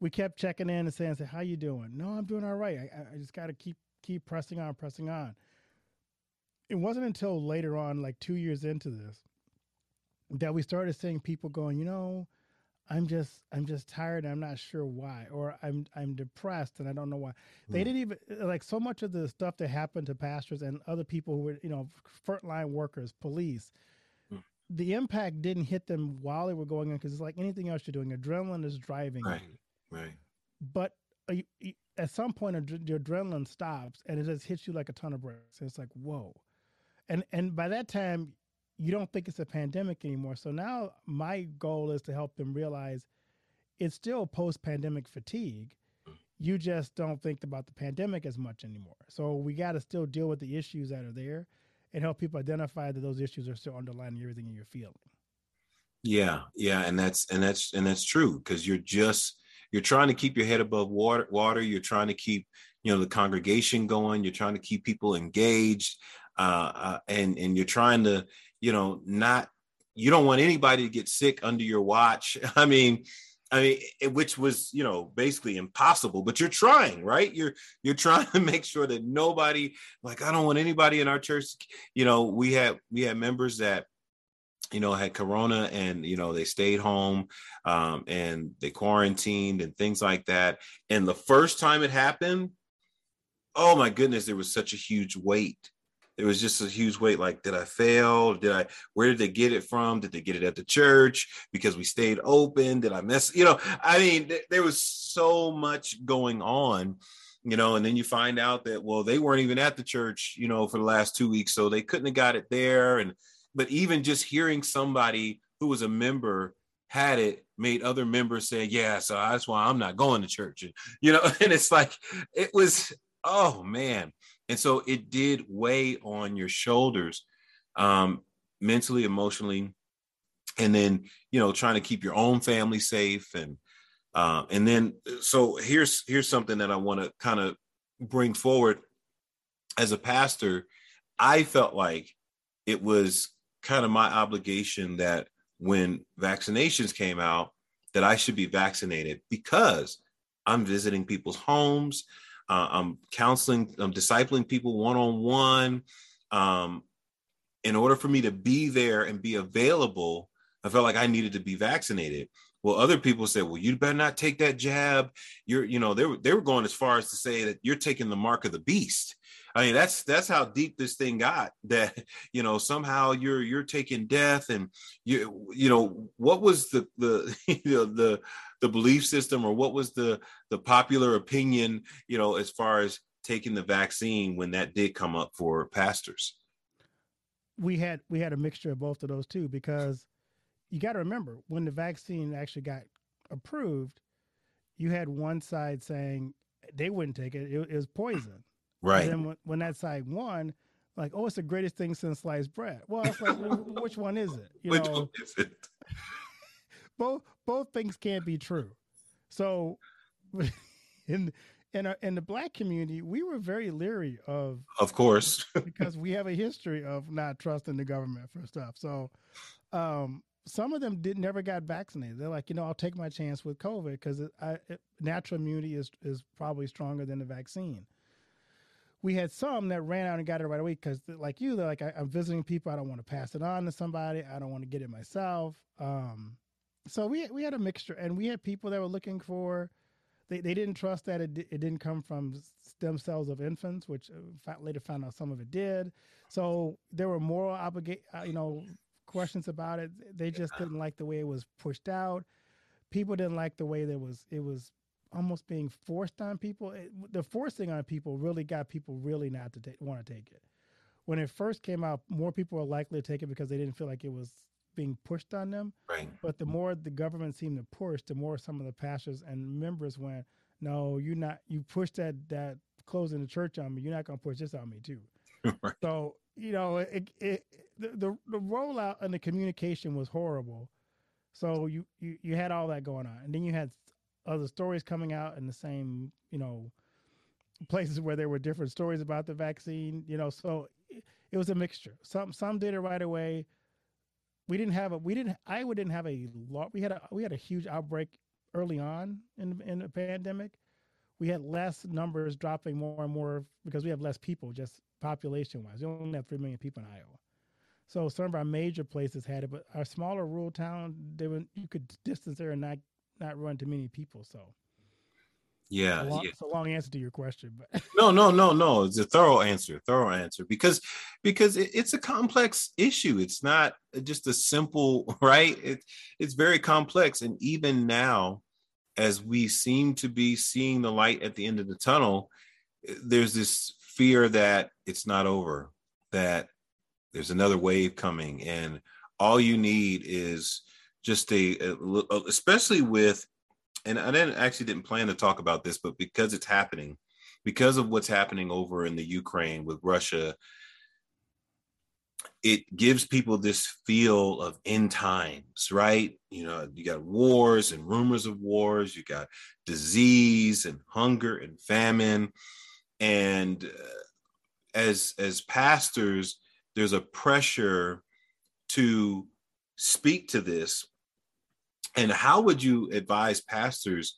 we kept checking in and saying, say, "How you doing?" No, I'm doing all right. I, I just got to keep keep pressing on, pressing on. It wasn't until later on, like two years into this, that we started seeing people going, you know, I'm just I'm just tired and I'm not sure why or I'm I'm depressed and I don't know why. They hmm. didn't even like so much of the stuff that happened to pastors and other people who were, you know, frontline workers, police. Mm. The impact didn't hit them while they were going in because it's like anything else you're doing. Adrenaline is driving right. you. Right. But uh, you, you, at some point, ad- your adrenaline stops and it just hits you like a ton of bricks. It's like whoa, and and by that time you don't think it's a pandemic anymore. So now my goal is to help them realize it's still post pandemic fatigue. you just don't think about the pandemic as much anymore. So we got to still deal with the issues that are there and help people identify that those issues are still underlying everything you're feeling. Yeah, yeah, and that's and that's and that's true because you're just you're trying to keep your head above water. Water. You're trying to keep you know the congregation going. You're trying to keep people engaged, uh, uh, and and you're trying to you know not you don't want anybody to get sick under your watch. <laughs> I mean, I mean, it, which was you know basically impossible, but you're trying, right? You're you're <laughs> trying to make sure that nobody, like, I don't want anybody in our church. You know, we had we had members that you know had corona and you know they stayed home um, and they quarantined and things like that and the first time it happened oh my goodness there was such a huge weight it was just a huge weight like did i fail? Did i where did they get it from? Did they get it at the church? Because we stayed open? Did i mess you know i mean th- there was so much going on you know and then you find out that well they weren't even at the church you know for the last two weeks so they couldn't have got it there and but even just hearing somebody who was a member had it made other members say yeah so that's why i'm not going to church and you know <laughs> and it's like it was oh man and so it did weigh on your shoulders um, mentally emotionally and then you know trying to keep your own family safe and uh, and then so here's here's something that i want to kind of bring forward. As a pastor i felt like it was kind of my obligation that when vaccinations came out that i should be vaccinated because i'm visiting people's homes uh, I'm counseling, I'm discipling people one on one. In order for me to be there and be available, I felt like I needed to be vaccinated. Well, other people said, "Well, you better not take that jab." You're, you know, they were they were going as far as to say that you're taking the mark of the beast. I mean, that's that's how deep this thing got. That <laughs> you know somehow you're you're taking death, and you you know what was the the <laughs> you know the the belief system or what was the the popular opinion you know as far as taking the vaccine when that did come up for pastors we had we had a mixture of both of those too because you got to remember when the vaccine actually got approved you had one side saying they wouldn't take it it, it was poison right and then when, when that side won like oh it's the greatest thing since sliced bread well it's like which one is it you which know one is it? <laughs> both both things can't be true. So, <laughs> in in a, in the black community, we were very leery of, of course, <laughs> because we have a history of not trusting the government for stuff. So, um, some of them did never got vaccinated. They're like, you know, I'll take my chance with COVID because natural immunity is is probably stronger than the vaccine. We had some that ran out and got it right away because, like you, they're like, I, am visiting people. I don't want to pass it on to somebody. I don't want to get it myself. Um, so we we had a mixture, and we had people that were looking for. They, they didn't trust that it, it didn't come from stem cells of infants, which uh, later found out some of it did. So there were moral obligate, uh, you know, questions about it. They just didn't like the way it was pushed out. People didn't like the way there was it was almost being forced on people. It, the forcing on people really got people really not to want to take it. When it first came out, more people were likely to take it because they didn't feel like it was being pushed on them. Right. But the more the government seemed to push, the more some of the pastors and members went, "No, you're not. You pushed that that closing the church on me. You're not going to push this on me too." <laughs> right. So you know, it, it the, the the rollout and the communication was horrible. So you, you you had all that going on, and then you had other stories coming out in the same you know places where there were different stories about the vaccine. You know, so it, was a mixture. Some some did it right away we didn't have a we didn't Iowa didn't have a lot. We had a we had a huge outbreak early on in in the pandemic. We had less numbers dropping more and more because we have less people, just population wise. We only have three million people in Iowa. So some of our major places had it, but our smaller rural town, they were you could distance there and not not run to many people. So yeah, it's a long, yeah. It's a long answer to your question, but <laughs> no, no, no, no. It's a thorough answer, thorough answer because because it, it's a complex issue. It's not just a simple <laughs> right. It, it's very complex, and even now, as we seem to be seeing the light at the end of the tunnel, there's this fear that it's not over, that there's another wave coming, and all you need is just a, a especially with and I didn't actually didn't plan to talk about this, but because it's happening, because of what's happening over in the Ukraine with Russia, it gives people this feel of end times, right? You know, you got wars and rumors of wars, you got disease and hunger and famine, and uh, as as pastors, there's a pressure to speak to this and how would you advise pastors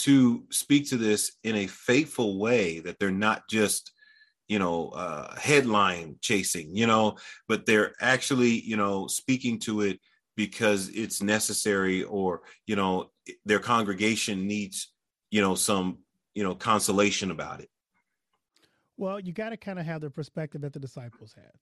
to speak to this in a faithful way that they're not just you know uh, headline chasing you know but they're actually you know speaking to it because it's necessary or you know their congregation needs you know some you know consolation about it? Well you got to kind of have the perspective that the disciples had.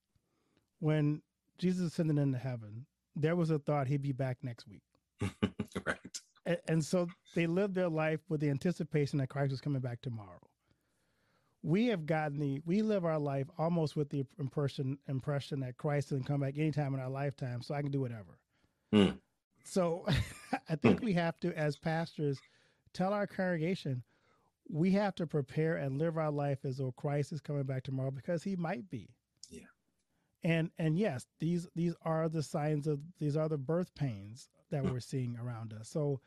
When jesus ascended into heaven there was a thought he'd be back next week <laughs> right. And, and so they lived their life with the anticipation that Christ was coming back tomorrow. We have gotten the we live our life almost with the impression impression that Christ can come back anytime in our lifetime, so I can do whatever. Mm. So <laughs> I think mm. we have to, as pastors, tell our congregation we have to prepare and live our life as though Christ is coming back tomorrow because he might be. Yeah. And and yes, these these are the signs of these are the birth pains that we're seeing around us. So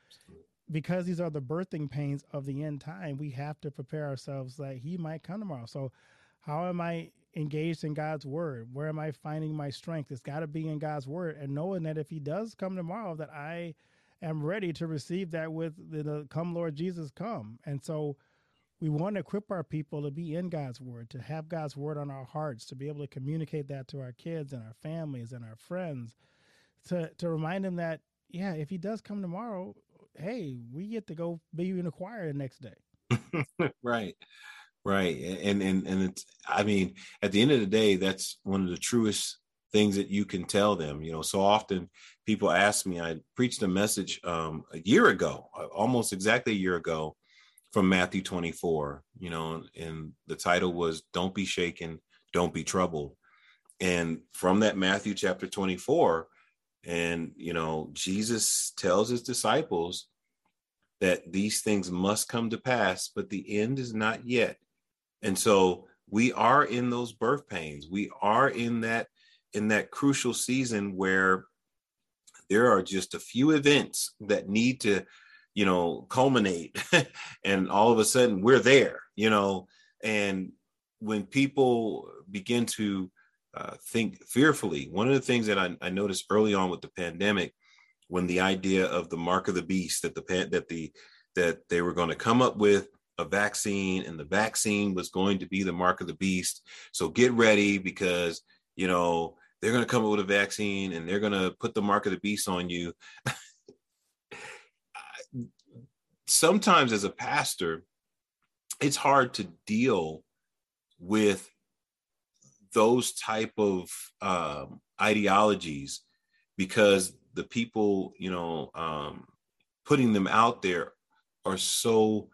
because these are the birthing pains of the end time, we have to prepare ourselves that he might come tomorrow. So how am I engaged in God's word? Where am I finding my strength? It's got to be in God's word and knowing that if he does come tomorrow that I am ready to receive that with the come Lord Jesus come. And so we want to equip our people to be in God's word, to have God's word on our hearts, to be able to communicate that to our kids and our families and our friends, to to remind them that yeah, if he does come tomorrow, hey, we get to go be in the choir the next day. <laughs> right. Right. And and and it's I mean, at the end of the day, that's one of the truest things that you can tell them. You know, so often people ask me, I preached a message um, a year ago, almost exactly a year ago, from Matthew 24, you know, and the title was Don't Be Shaken, Don't Be Troubled. And from that Matthew chapter 24, and, you know, Jesus tells his disciples that these things must come to pass, but the end is not yet. And so we are in those birth pains. We are in that in that crucial season where there are just a few events that need to, you know, culminate <laughs> and all of a sudden we're there, you know, and when people begin to uh, think fearfully. One of the things that I, I, noticed early on with the pandemic, when the idea of the mark of the beast that the that the that they were going to come up with a vaccine and the vaccine was going to be the mark of the beast. So get ready because you know they're going to come up with a vaccine and they're going to put the mark of the beast on you. <laughs> Sometimes as a pastor, it's hard to deal with those type of um, ideologies because the people you know um, putting them out there are so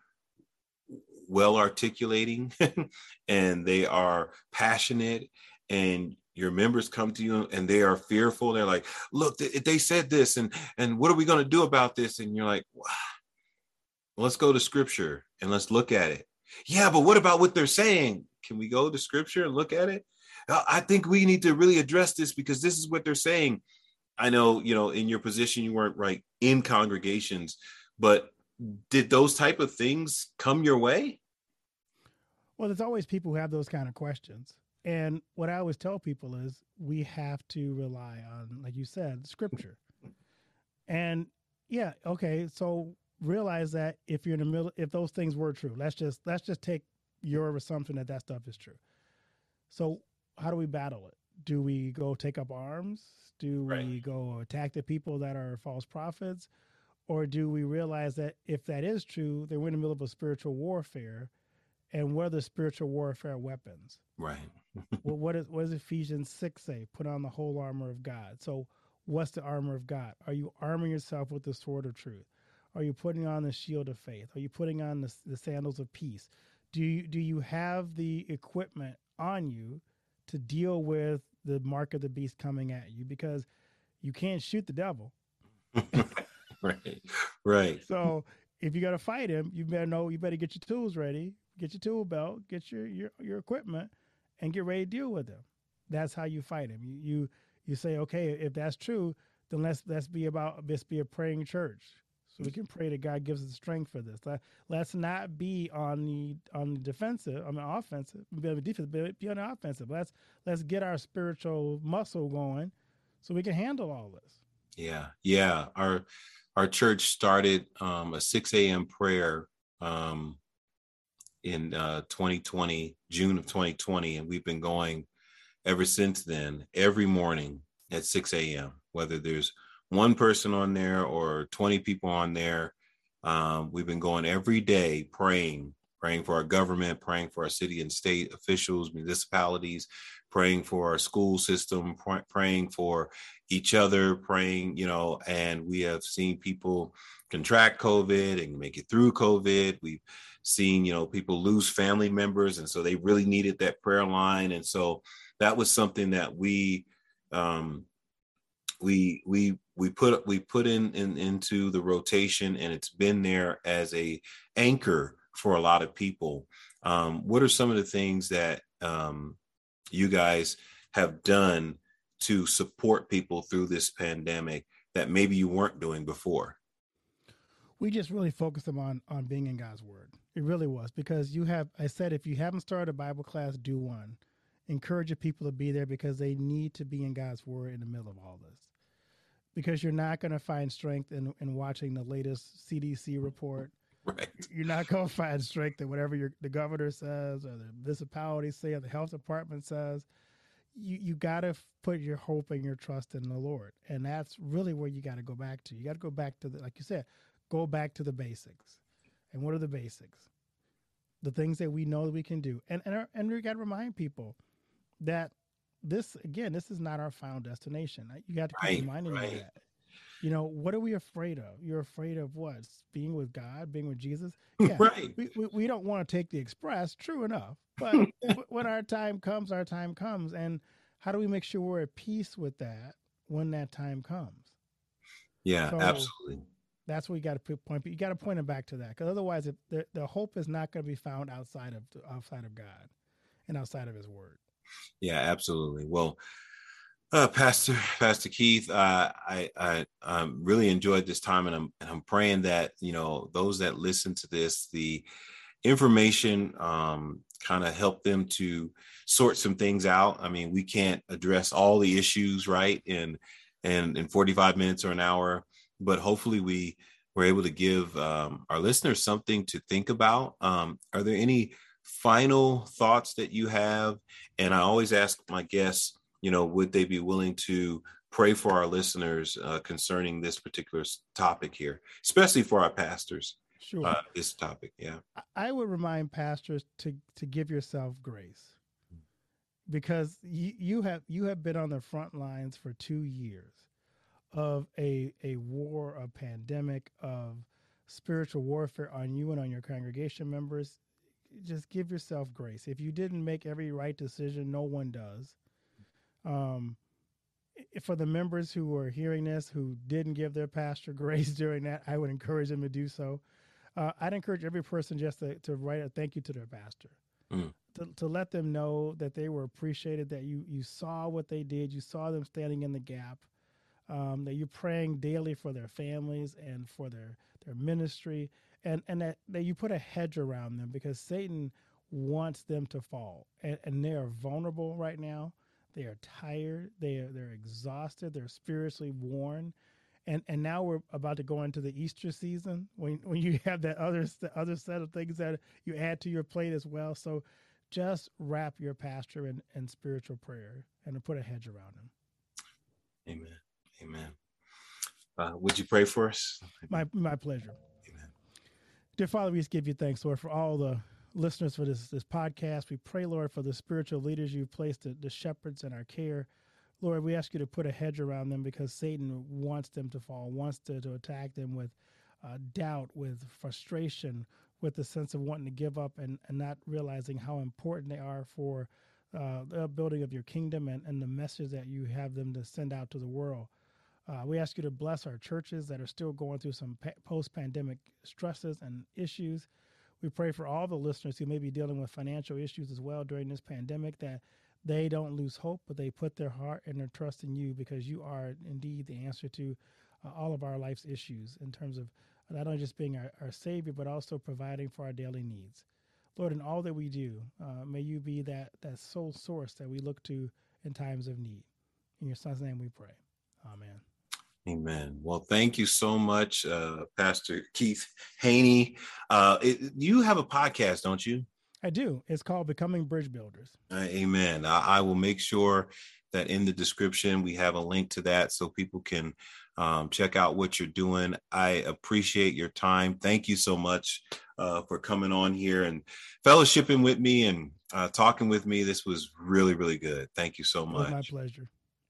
well articulating <laughs> and they are passionate and your members come to you and they are fearful. They're like look they, said this and and what are we going to do about this? And you're like wow. let's go to scripture and let's look at it. Yeah but what about what they're saying? Can we go to scripture and look at it Oh, I think we need to really address this because this is what they're saying. I know, you know, in your position, you weren't right in congregations, but did those type of things come your way? Well, there's always people who have those kind of questions. And what I always tell people is we have to rely on, like you said, scripture. and yeah, okay, so realize that if you're in the middle, if those things were true, let's just let's just take your assumption that that stuff is true. So how do we battle it? Do we go take up arms? Do right. we go attack the people that are false prophets? Or do we realize that if that is true, then we're in the middle of a spiritual warfare? And what are the spiritual warfare weapons? Right. <laughs> well, what, is, what does Ephesians 6 say? Put on the whole armor of God. So, what's the armor of God? Are you arming yourself with the sword of truth? Are you putting on the shield of faith? Are you putting on the, the sandals of peace? Do you, do you have the equipment on you to deal with the mark of the beast coming at you because you can't shoot the devil. <laughs> right. Right. So if you got to fight him, you better know you better get your tools ready, get your tool belt, get your your, your equipment, and get ready to deal with him. That's how you fight him. You you you say, okay, if that's true, then let's let's be about let's be a praying church, so we can pray that God gives us strength for this. Let, let's not be on the on the defensive, I mean offensive, be on the defensive, be on the offensive. Let's let's get our spiritual muscle going, so we can handle all this. Yeah, yeah. Our our church started um, a 6 a.m. prayer um, in uh, 2020, June of 2020, and we've been going ever since then, every morning at 6 a.m., whether there's one person on there or 20 people on there. Um, we've been going every day praying, praying for our government, praying for our city and state officials, municipalities, praying for our school system, pr- praying for each other, praying, you know, and we have seen people contract COVID and make it through COVID. We've seen, you know, people lose family members. And so they really needed that prayer line. And so that was something that we, um, we, we, we put, we put in, in into the rotation and it's been there as a anchor for a lot of people. Um, what are some of the things that, um, you guys have done to support people through this pandemic that maybe you weren't doing before? We just really focused them on on being in God's word. It really was because you have I said if you haven't started a Bible class, do one. Encourage your people to be there because they need to be in God's word in the middle of all this. Because you're not going to find strength in, in watching the latest CDC report. Right. You're not going to find strength in whatever your, the governor says or the municipality say or the health department says you you got to put your hope and your trust in the Lord, and that's really where you got to go back to. You got to go back to the like you said, go back to the basics. And what are the basics? The things that we know that we can do, and and our, and we got to remind people that this again, this is not our final destination. You got to keep right, reminding right. that. You know, what are we afraid of? You're afraid of what? Being with God, being with Jesus? <laughs> Yeah, right. We, we, we don't want to take the express, true enough. But <laughs> when our time comes, our time comes. And how do we make sure we're at peace with that when that time comes? Yeah, so absolutely. That's what you got to point. But you got to point them back to that, because otherwise, it, the, the hope is not going to be found outside of outside of God and outside of His Word. Yeah, absolutely. Well, uh, Pastor Pastor Keith, uh, I I um, really enjoyed this time, and I'm and I'm praying that you know those that listen to this, the information um, kind of help them to sort some things out. I mean, we can't address all the issues right in in in 45 minutes or an hour, but hopefully we were able to give um, our listeners something to think about. Um, are there any final thoughts that you have? And I always ask my guests you know, would they be willing to pray for our listeners uh, concerning this particular topic here, especially for our pastors? Sure. Uh, this topic, yeah. I would remind pastors to to give yourself grace, because you, you have you have been on the front lines for two years of a a war, a pandemic, of spiritual warfare on you and on your congregation members. Just give yourself grace. If you didn't make every right decision, no one does. Um, for the members who are hearing this who didn't give their pastor <laughs> grace during that, I would encourage them to do so. Uh, I'd encourage every person just to, to write a thank you to their pastor, mm. to, to let them know that they were appreciated, that you, you saw what they did, you saw them standing in the gap, um, that you're praying daily for their families and for their, their ministry, and, and that, that you put a hedge around them because Satan wants them to fall. And, and they are vulnerable right now. They are tired. They are they're exhausted. They're spiritually worn, and and now we're about to go into the Easter season when when you <laughs> have that other the other set of things that you add to your plate as well. So just wrap your pastor in, in spiritual prayer and put a hedge around him. Amen. Amen. Uh, would you pray for us? My my pleasure. Dear Father, we just give you thanks, Lord, for all the listeners for this this podcast. We pray, Lord, for the spiritual leaders you've placed, the, the shepherds in our care. Lord, we ask you to put a hedge around them because Satan wants them to fall, wants to, to attack them with uh, doubt, with frustration, with the sense of wanting to give up and, and not realizing how important they are for uh, the building of your kingdom and, and the message that you have them to send out to the world. Uh, we ask you to bless our churches that are still going through some pa- post pandemic stresses and issues. We pray for all the listeners who may be dealing with financial issues as well during this pandemic that they don't lose hope, but they put their heart and their trust in you because you are indeed the answer to uh, all of our life's issues in terms of not only just being our, our Savior, but also providing for our daily needs. Lord, in all that we do, uh, may you be that, that sole source that we look to in times of need. In your son's name we pray. Amen. Amen. Well, thank you so much, uh, Pastor Keith Haney. Uh, it, you have a podcast, don't you? I do. It's called Becoming Bridge Builders. Uh, amen. I, I, will make sure that in the description we have a link to that so people can um, check out what you're doing. I appreciate your time. Thank you so much uh, for coming on here and fellowshipping with me and uh, talking with me. This was really, really good. Thank you so much. my pleasure.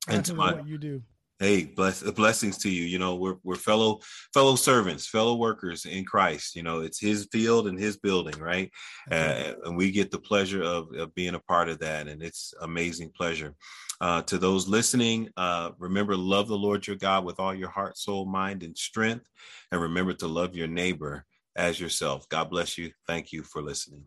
And to my, what you do. Hey, bless blessings to you. You know, we're we're fellow fellow servants, fellow workers in Christ. You know, it's His field and His building, right? Uh, and we get the pleasure of, of being a part of that, and it's amazing pleasure. Uh, to those listening, uh, remember love the Lord your God with all your heart, soul, mind, and strength, and remember to love your neighbor as yourself. God bless you. Thank you for listening.